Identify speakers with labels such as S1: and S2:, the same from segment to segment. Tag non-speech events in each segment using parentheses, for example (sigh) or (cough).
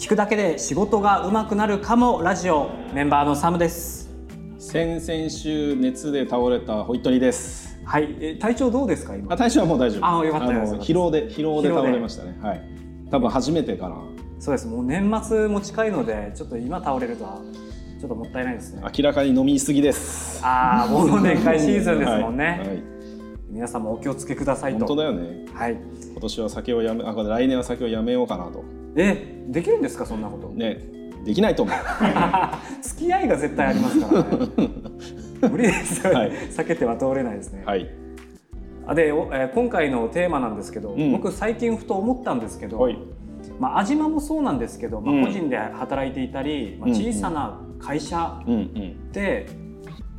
S1: 聞くだけで仕事が上手くなるかもラジオ。メンバーのサムです。
S2: 先々週熱で倒れたホイットニーです。
S1: はい。え体調どうですか今？
S2: あ体調はもう大丈夫。
S1: あよかったです
S2: の疲労で疲労で倒れましたね。はい。多分初めてかな
S1: そうです。もう年末も近いのでちょっと今倒れるとはちょっともったいないですね。
S2: 明らかに飲みすぎです。
S1: ああ忘年会シーズンですもんね、(laughs)
S2: はい。はい。
S1: 皆さんもお気をつけくださいと。
S2: 本当だよね。
S1: はい。
S2: 今年は酒をやめあ来年は酒をやめようかなと
S1: えできるんですかそんなこと？
S2: ねできないと思う。(laughs)
S1: 付き合いが絶対ありますからね。(laughs) 無理ですよ、
S2: はい。
S1: 避けては通れないですね、
S2: はい。
S1: あで、今回のテーマなんですけど、
S2: うん。
S1: 僕最近ふと思ったんですけど、
S2: はい。
S1: まあ、安島もそうなんですけど、ま
S2: うん。
S1: あ、個人で働いていたり、まあ、
S2: うん
S1: 小さな会社
S2: うんうん。
S1: で、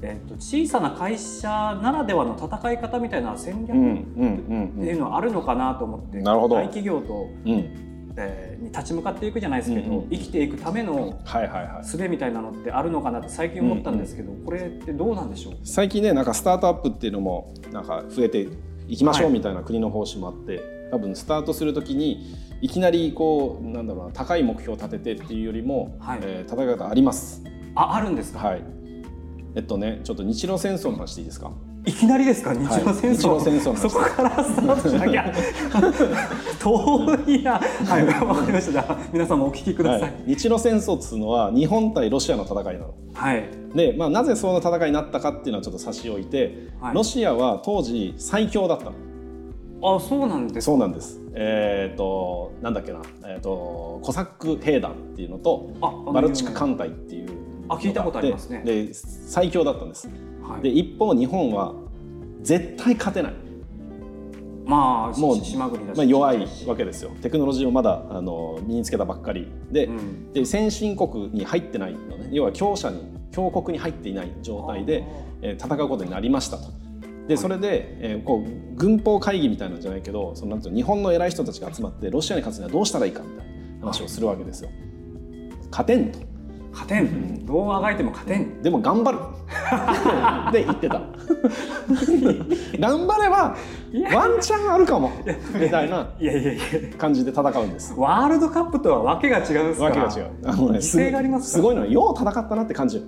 S1: えー、と小さな会社ならではの戦い方みたいな戦略
S2: うんうん。
S1: っていうのはあるのかなと思って、
S2: なるほど。
S1: 大企業と、
S2: うんうん
S1: えーに立ち向かっていくじゃないですけど、
S2: うんうん
S1: 生きていくための
S2: はいはいはい
S1: 術みたいなのってあるのかなって最近思ったんですけど、これってどうなんでしょう？
S2: 最近ねなんかスタートアップっていうのもなんか増えていきましょう
S1: はい
S2: みたいな国の方針もあって、多分スタートするときにいきなりこうなんだろうな高い目標を立ててっていうよりも、
S1: はい
S2: えー戦い方あります。
S1: ああるんですか、
S2: はい。えっとねちょっと日露戦争の話でいいですか？
S1: い、きなりですか？日露戦争、
S2: 日露戦争
S1: そこからスタートしなきゃ。(laughs) 遠いな。はいわかりました。じゃあ皆さんもお聞きください。
S2: はい、日露戦争っつうのは日本対ロシアの戦いなの。
S1: はい、
S2: で、まあ、なぜその戦いになったかっていうのはちょっと差し置いて、
S1: はい。
S2: ロシアは当時最強だったの。
S1: あそうなんです
S2: そうなんです。えっ、となんだっけな、えっ、とコサック兵団っていうのとバルチク艦隊っていう
S1: あ聞いたことありますね
S2: でで最強だったんです。
S1: はい
S2: で一方日本は絶対勝てない。
S1: まあ
S2: もう
S1: し島国
S2: まあ、弱いわけですよ。テクノロジーをまだあの身につけたばっかりで,、
S1: うん
S2: で先進国に入ってないのね要は強者に強国に入っていない状態で、えー戦うことになりましたと。でそれで、えーこう軍法会議みたいなんじゃないけどそのなんていうの日本の偉い人たちが集まってロシアに勝つにはどうしたらいいかみたいな話をするわけですよ。勝てんと
S1: 勝てん、どうあがいても勝てん。
S2: でも頑張る。(laughs) で言ってた。頑張ればワンチャンあるかも。みたいな感じで戦うんです。
S1: ワールドカップとはわけが違うんです
S2: わけが違う。あのね
S1: 犠牲があります
S2: ごいのはよう戦ったなって感じ。る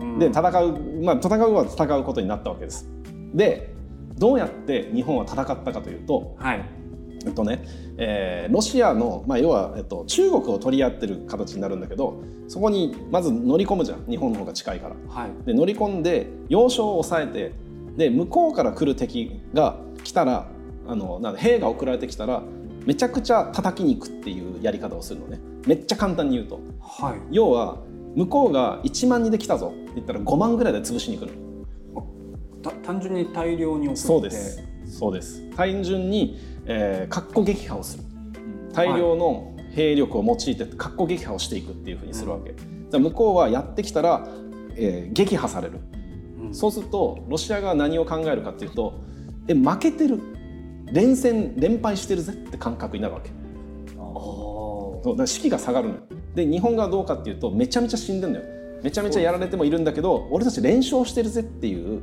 S1: うん。
S2: で戦うまあ戦うは戦うことになったわけです。でどうやって日本は戦ったかというと
S1: はい
S2: えっとね、えーロシアの、まあ、要は、えっと、中国を取り合ってる形になるんだけどそこにまず乗り込むじゃん日本の方が近いから。
S1: はい。
S2: で乗り込んで要衝を抑えてで向こうから来る敵が来たらあのなんだ兵が送られてきたらめちゃくちゃ叩きに行くっていうやり方をするのね。めっちゃ簡単に言うと。
S1: はい。
S2: 要は向こうが1万人で来たぞって言ったら5万ぐらいで潰しに行くの
S1: た単純に大量に送って。
S2: そうですそうです。単純に、えー、格好撃破をする。大量の兵力を用いて格好撃破をしていくっていうふうにするわけ、じゃあ向こうはやってきたら、えー撃破される。
S1: うん。
S2: そうするとロシア側は何を考えるかっていうとえ負けてる。連戦連敗してるぜって感覚になるわけ。
S1: あ
S2: そうだ士気が下がるのよ。で日本がどうかっていうとめちゃめちゃ死んでんのよ。めちゃめちゃやられてもいるんだけど俺たち連勝してるぜっていう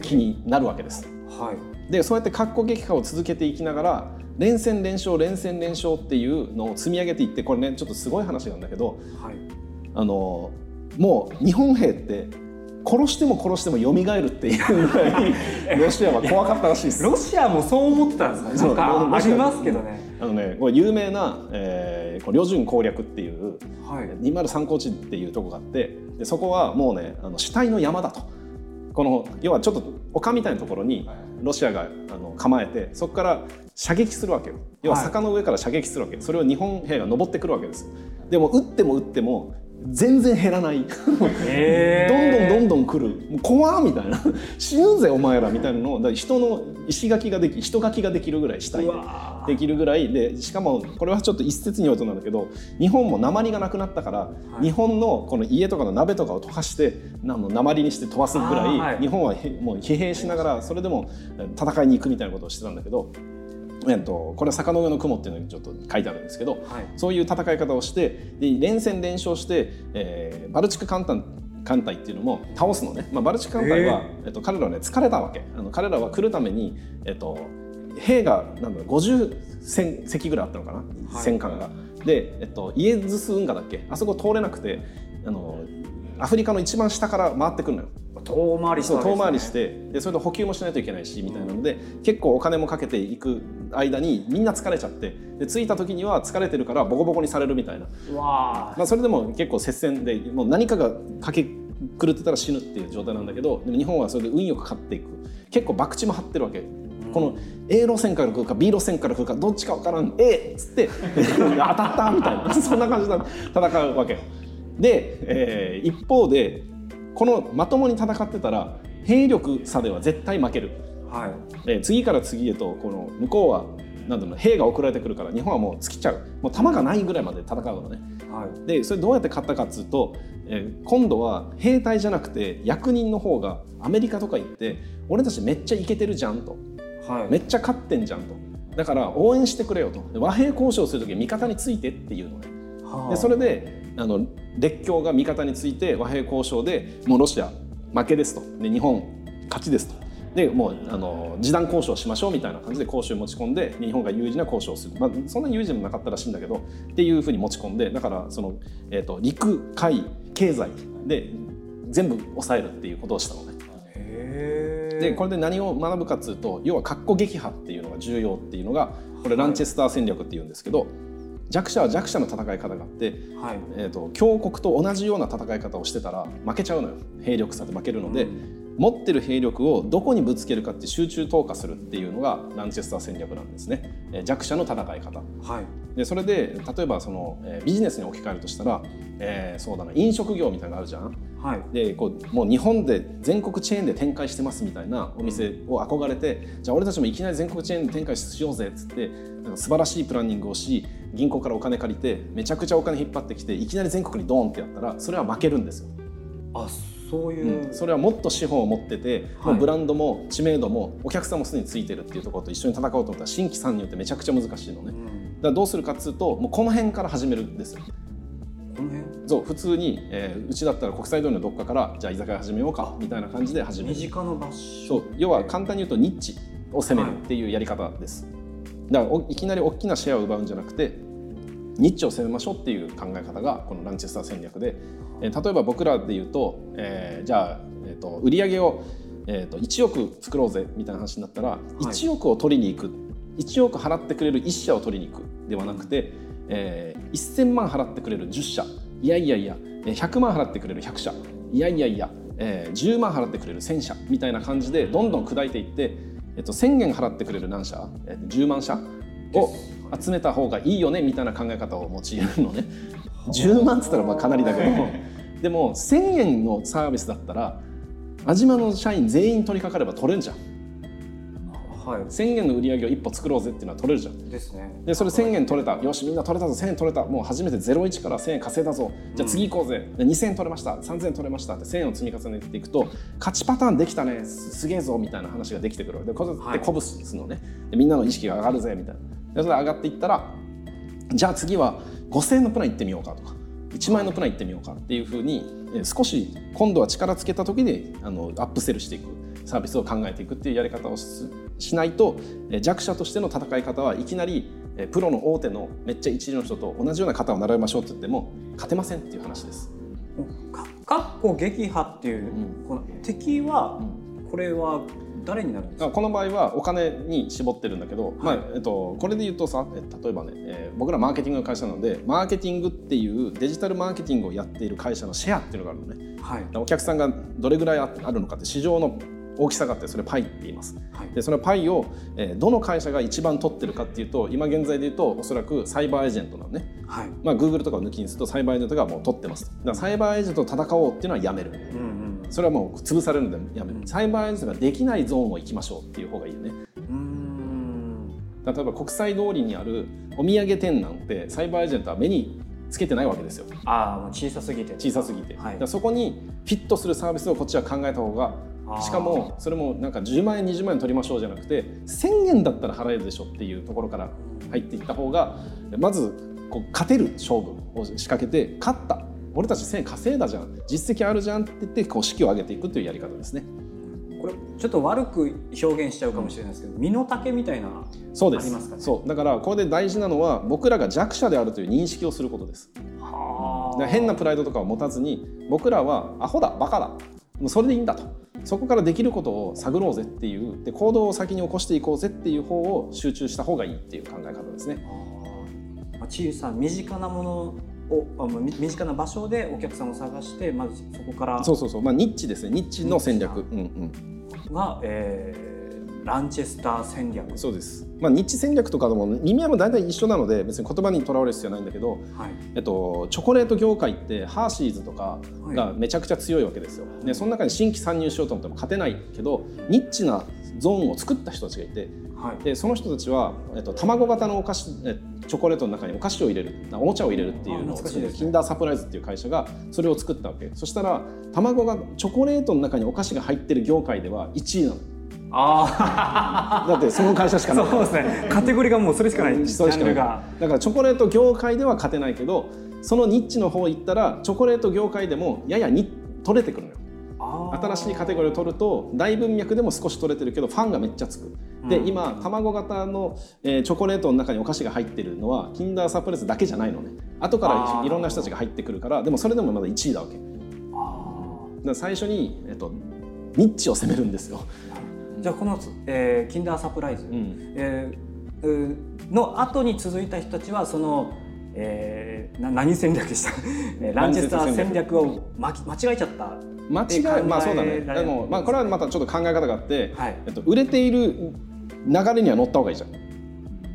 S2: 気になるわけです。
S1: ーはい。
S2: でそうやって格好撃破を続けていきながら連戦連勝連戦連勝っていうのを積み上げていってこれねちょっとすごい話なんだけど
S1: はい。
S2: あのもう日本兵って殺しても殺しても蘇るっていうぐらい (laughs) ロシアは怖かったらしいです。
S1: ロシアもそう思ってたんですか？
S2: そう
S1: なんかありますけどね。
S2: あのね、これ有名な、えー、こう旅順攻略っていう
S1: はい。
S2: 203高地っていうとこがあってでそこはもうねあの死体の山だとこの要はちょっと丘みたいなところにロシアがあの構えてそこから射撃するわけよ。要は
S1: はい。
S2: 坂の上から射撃するわけ。それを日本兵が登ってくるわけです。でも撃っても撃っても全然減らない。
S1: え
S2: どんどんどん
S1: ん
S2: どん来る。もう怖っみたいな。(laughs) 死ぬぜお前らみたいなのを。人の石垣ができ人垣ができるぐらい死体でできるぐらい。でしかもこれはちょっと一説によるとなんだけど日本も鉛がなくなったから、
S1: い。
S2: 日本のこの家とかの鍋とかを溶かして鉛にして飛ばすぐらい、
S1: はい。
S2: 日本はへもう疲弊しながらそれでもえ戦いに行くみたいなことをしてたんだけど、えっと、これは坂の上の雲っていうのにちょっと書いてあるんですけど、
S1: はい。
S2: そういう戦い方をしてで連戦連勝して、えーバルチク艦隊艦隊っていうのも倒すのね、まあ、バルチク艦隊は、えっと、彼らはね疲れたわけ。あの彼らは来るために、えっと、兵がなんだろう50戦隻ぐらいあったのかな、戦艦が。で、えっと、イエズス運河だっけ？あそこ通れなくてあのアフリカの一番下から回ってくるのよ。
S1: 遠回りした
S2: そう遠回りしてでそれで補給もしないといけないしみたいなので、結構お金もかけていく間にみんな疲れちゃってで着いた時には疲れてるからボコボコにされるみたいな、
S1: わ
S2: まあ、それでも結構接戦でもう何かがかけ狂ってたら死ぬっていう状態なんだけどでも日本はそれで運よく勝っていく。結構博打も張ってるわけ。この A 路線から来るか B 路線から来るかどっちか分からん。A っ！つって (laughs) 当たった！みたいな。そんな感じで戦うわけ。よ。で、えー一方でこのまともに戦ってたら兵力差では絶対負ける。
S1: はい。
S2: えー次から次へとこの向こうはなんだろうな兵が送られてくるから日本はもう尽きちゃう。もう弾がないぐらいまで戦うのね。
S1: はい。
S2: でそれどうやって勝ったかっつうと、えー今度は兵隊じゃなくて役人の方がアメリカとか行って俺たちめっちゃイケてるじゃんと。
S1: はい。
S2: めっちゃ勝ってんじゃんと。だから応援してくれよと。で和平交渉する時味方についてっていうのね。
S1: はあ。
S2: でそれであの列強が味方について和平交渉でもうロシア負けですと。で日本勝ちですと。でもうあの示談交渉しましょうみたいな感じで交渉に持ち込んで日本が有事な交渉をする、まあ、そんな有事でもなかったらしいんだけどっていうふうに持ち込んでだからその、えー、と陸海経済で全部抑えるっていうことをしたのね。でこれで何を学ぶかっつうと要は括弧撃破っていうのが重要っていうのがこれランチェスター戦略っていうんですけど弱者は弱者の戦い方があって
S1: はい。
S2: えー、と強国と同じような戦い方をしてたら負けちゃうのよ。兵力差で負けるので、持ってる兵力をどこにぶつけるかって集中投下するっていうのがランチェスター戦略なんですね、えー弱者の戦い方。
S1: はい
S2: でそれで例えばその、えービジネスに置き換えるとしたら、えーそうだな飲食業みたいなのあるじゃん
S1: はい
S2: でこうもう日本で全国チェーンで展開してますみたいなお店を憧れてじゃあ俺たちもいきなり全国チェーンで展開しようぜっつってなんか素晴らしいプランニングをし銀行からお金借りてめちゃくちゃお金引っ張ってきていきなり全国にドーンってやったらそれは負けるんですよ。
S1: あそういう、
S2: うん。それはもっと資本を持ってて、
S1: はい。
S2: もうブランドも知名度もお客さんもすでについてるっていうところと一緒に戦おうと思ったら新規参入ってめちゃくちゃ難しいのね。だか
S1: うん
S2: らどうするかっつうともうこの辺から始めるんですよ。
S1: この辺
S2: そう普通に、えーうちだったら国際通りのどっかからじゃあ居酒屋始めようかみたいな感じで始める。
S1: 身近な場所。
S2: そう要は簡単に言うとニッチを攻めるっていうやり方です、だからおいきなり大きなシェアを奪うんじゃなくてニッチを攻めましょうっていう考え方がこのランチェスター戦略で、えー例えば僕らで言うと、えーじゃあ、えー、と売り上げを、えー、と1億作ろうぜみたいな話になったら、
S1: い。
S2: 1億を取りに行く。1億払ってくれる1社を取りに行くではなくて、えー1000万払ってくれる10社。いやいやいやえー100万払ってくれる100社。いやいやいや、えー10万払ってくれる1000社。みたいな感じでどんどん砕いていって、えっと、1000元払ってくれる何社、えー10万社を集めた方がいいよねみたいな考え方を用いるのね。10万っつったらまあかなりだけど。(laughs) でも1000円のサービスだったら安島の社員全員取り掛かれば取れるじゃん。
S1: はい。
S2: 1000円の売り上げを一歩作ろうぜっていうのは取れるじゃん。
S1: ですね。
S2: でそれ1000円取れた。よしみんな取れたぞ。1000円取れたもう初めて01から1000円稼いだぞ。じゃあ次行こうぜ、で2000円取れました。3000円取れました。って1000円を積み重ねていくと勝ちパターンできたね。すすげえぞ。みたいな話ができてくる。でこうやって鼓舞するのね。でみんなの意識が上がるぜ。みたいなでそれ上がっていったらじゃあ次は5000円のプラン行ってみようかとか1万円のプラン行ってみようかっていうふうにえー少し今度は力つけた時であのアップセルしていくサービスを考えていくっていうやり方をししないとえー弱者としての戦い方はいきなりえープロの大手のめっちゃ一流の人と同じような型を習いましょうって言っても勝てませんっていう話です。
S1: かかっこ撃破っていう、
S2: うん。
S1: この敵はこれは誰になるんですか、
S2: あこの場合はお金に絞ってるんだけど、まあえっと、これで言うとさえ例えばね、えー僕らマーケティングの会社なのでマーケティングっていうデジタルマーケティングをやっている会社のシェアっていうのがあるのね。
S1: はい。
S2: お客さんがどれぐらいああるのかって市場の大きさがあってそれパイって言います。
S1: はい。
S2: でそのパイを、えーどの会社が一番取ってるかっていうと今現在で言うとおそらくサイバーエージェントなのね、
S1: はい。
S2: まあ、Google とかを抜きにするとサイバーエージェントがもう取ってますと。だからサイバーエージェントと戦おうっていうのはやめる。
S1: うんうん
S2: それはもう潰されるのでやめるサイバーエージェントができないゾーンを行きましょうっていう方がいいよね。
S1: うーん。
S2: 例えば国際通りにあるお土産店なんてサイバーエージェントは目につけてないわけですよ。
S1: ああ小さすぎて。
S2: 小さすぎて、
S1: はい。
S2: そこにフィットするサービスをこっちは考えた方がしかもそれもなんか10万円20万円取りましょうじゃなくて1000円だったら払えるでしょっていうところから入っていった方がまずこう勝てる勝負を仕掛けて勝った俺たち1000円稼いだじゃん。実績あるじゃんって言ってこう士気を上げていくというやり方ですね。
S1: これちょっと悪く表現しちゃうかもしれないですけど身の丈みたいな
S2: そうです
S1: ありますかね？
S2: そう。だからこれで大事なのは僕らが弱者であるという認識をすることです。変なプライドとかを持たずに僕らはアホだバカだもうそれでいいんだと。そこからできることを探ろうぜっていう。で行動を先に起こしていこうぜっていう方を集中した方がいいっていう考え方ですね。
S1: まあ小さな身近なものを身近な場所でお客さんを探してまずそこから
S2: そうそうそう、まあ、ニッチですね。ニッチの戦略、うんうん、
S1: が、えーランチェスター戦略。
S2: そうです、まあ、ニッチ戦略とかでも意味合いも大体一緒なので別に言葉にとらわれる必要はないんだけど、
S1: はい。
S2: えっと、チョコレート業界ってハーシーズとかがめちゃくちゃ強いわけですよ。でその中に新規参入しようと思っても勝てないけどニッチなゾーンを作った人たちがいて
S1: はい。
S2: でその人たちは、えっと、卵型のお菓子えチョコレートの中にお菓子を入れる。おもちゃを入れるっていうのを作るキンダーサプライズっていう会社がそれを作ったわけ。そしたら卵がチョコレートの中にお菓子が入ってる業界では1位なの。
S1: あ (laughs)
S2: だってその会社しか
S1: あ
S2: ない。
S1: そうですね。カテゴリーがもうそれしかない。ジ
S2: それしだからチョコレート業界では勝てないけどそのニッチの方行ったらチョコレート業界でもややに取れてくるのよ新しいカテゴリーを取ると大文脈でも少し取れてるけどファンがめっちゃつく。で
S1: うん。
S2: 今卵型の、えーチョコレートの中にお菓子が入ってるのはキンダーサプライズだけじゃないのね。後からいろんな人たちが入ってくるからでもそれでもまだ1位だわけ。だ最初に、えっと、ニッチを攻めるんですよ、
S1: ーじゃあこの、えーキンダーサプライズ、
S2: うん。
S1: えーの後に続いた人たちはその、えー、な何戦略でした、え (laughs) ーランチェスター戦略？を間違えちゃった。
S2: 間違
S1: え
S2: まあそうだね。でも、まあ、これはまたちょっと考え方があって、
S1: はい。
S2: えっと、売れている流れには乗った方がいいじゃん。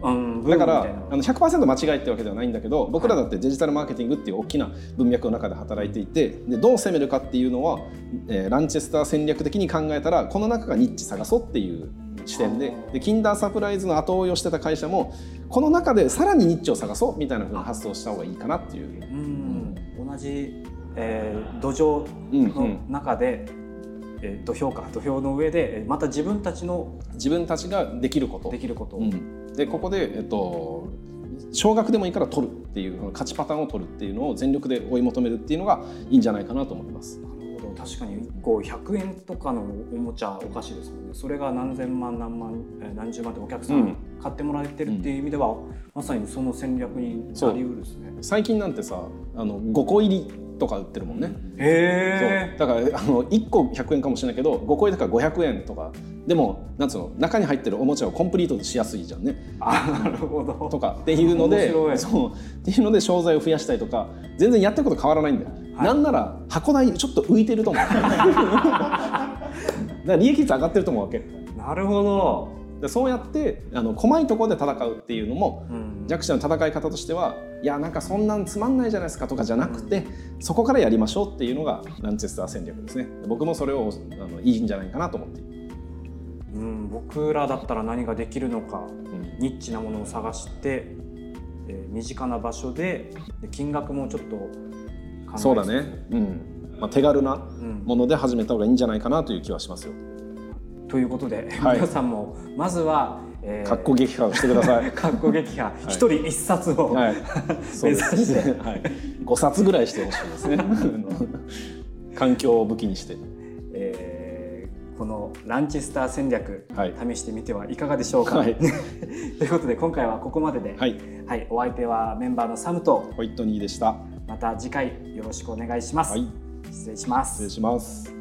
S1: うん
S2: だからあの100%間違いってわけではないんだけど僕らだってデジタルマーケティングっていう大きな文脈の中で働いていてでどう攻めるかっていうのは、えーランチェスター戦略的に考えたらこの中がニッチ探そうっていう視点ででキンダーサプライズの後追いをしてた会社もこの中でさらにニッチを探そうみたいなふうに発想した方がいいかなっていう。
S1: うん。同じ、えー土壌
S2: うんう
S1: の
S2: ん、
S1: 中で、えー土俵か土俵の上でえーまた自分たちの
S2: 自分たちができること。
S1: できること。を、
S2: うん、でここで、えっと、少額でもいいから取るっていう勝ちパターンを取るっていうのを全力で追い求めるっていうのがいいんじゃないかなと思います。
S1: 確かに1個100円とかのおもちゃお菓子ですもんね。それが何千万何万えー何十万ってお客さ
S2: うん。
S1: ん買ってもらえてるっていう意味では、まさにその戦略になりうるですね。
S2: 最近なんてさあの5個入りとか売ってるもんね、
S1: へ
S2: そう。だからあの1個100円かもしれないけど5個入りとか500円とかでもなんつうの中に入ってるおもちゃをコンプリートしやすいじゃんね。
S1: あなるほど。
S2: とかっていうのでそう。っていうので商材を増やしたりとか全然やってること変わらないんだよ、
S1: はい。
S2: なんなら箱代ちょっと浮いてると思う。(laughs) だから利益率上がってると思うわけ。
S1: なるほど。
S2: でそうやってあの細いところで戦うっていうのも
S1: うん。
S2: 弱者の戦い方としてはいやなんかそんなんつまんないじゃないですかとかじゃなくて、そこからやりましょうっていうのがランチェスター戦略ですね。僕もそれをあのいいんじゃないかなと思って。いる、
S1: うん、僕らだったら何ができるのか
S2: うん。
S1: ニッチなものを探して、えー身近な場所でで金額もちょっと考え
S2: そうだね、うん。まあ、手軽な
S1: うん。
S2: もので始めた方がいいんじゃないかなという気はしますよ。
S1: ということで、
S2: はい。
S1: 皆さんもまずは、えー
S2: 格好撃破をしてください。
S1: かっこ劇派一、人一冊を、
S2: はい、(laughs)
S1: 目指して。
S2: はい、5冊ぐらいしてほしいですね。(laughs) 環境を武器にして。
S1: えーこのランチスター戦略、
S2: はい
S1: 試してみてはいかがでしょうか？
S2: はい (laughs)
S1: ということで今回はここまでで、
S2: はい、
S1: はい、お相手はメンバーのサムと
S2: ホイットニーでした。
S1: また次回よろしくお願いします。
S2: はい、
S1: 失礼します
S2: 失礼します。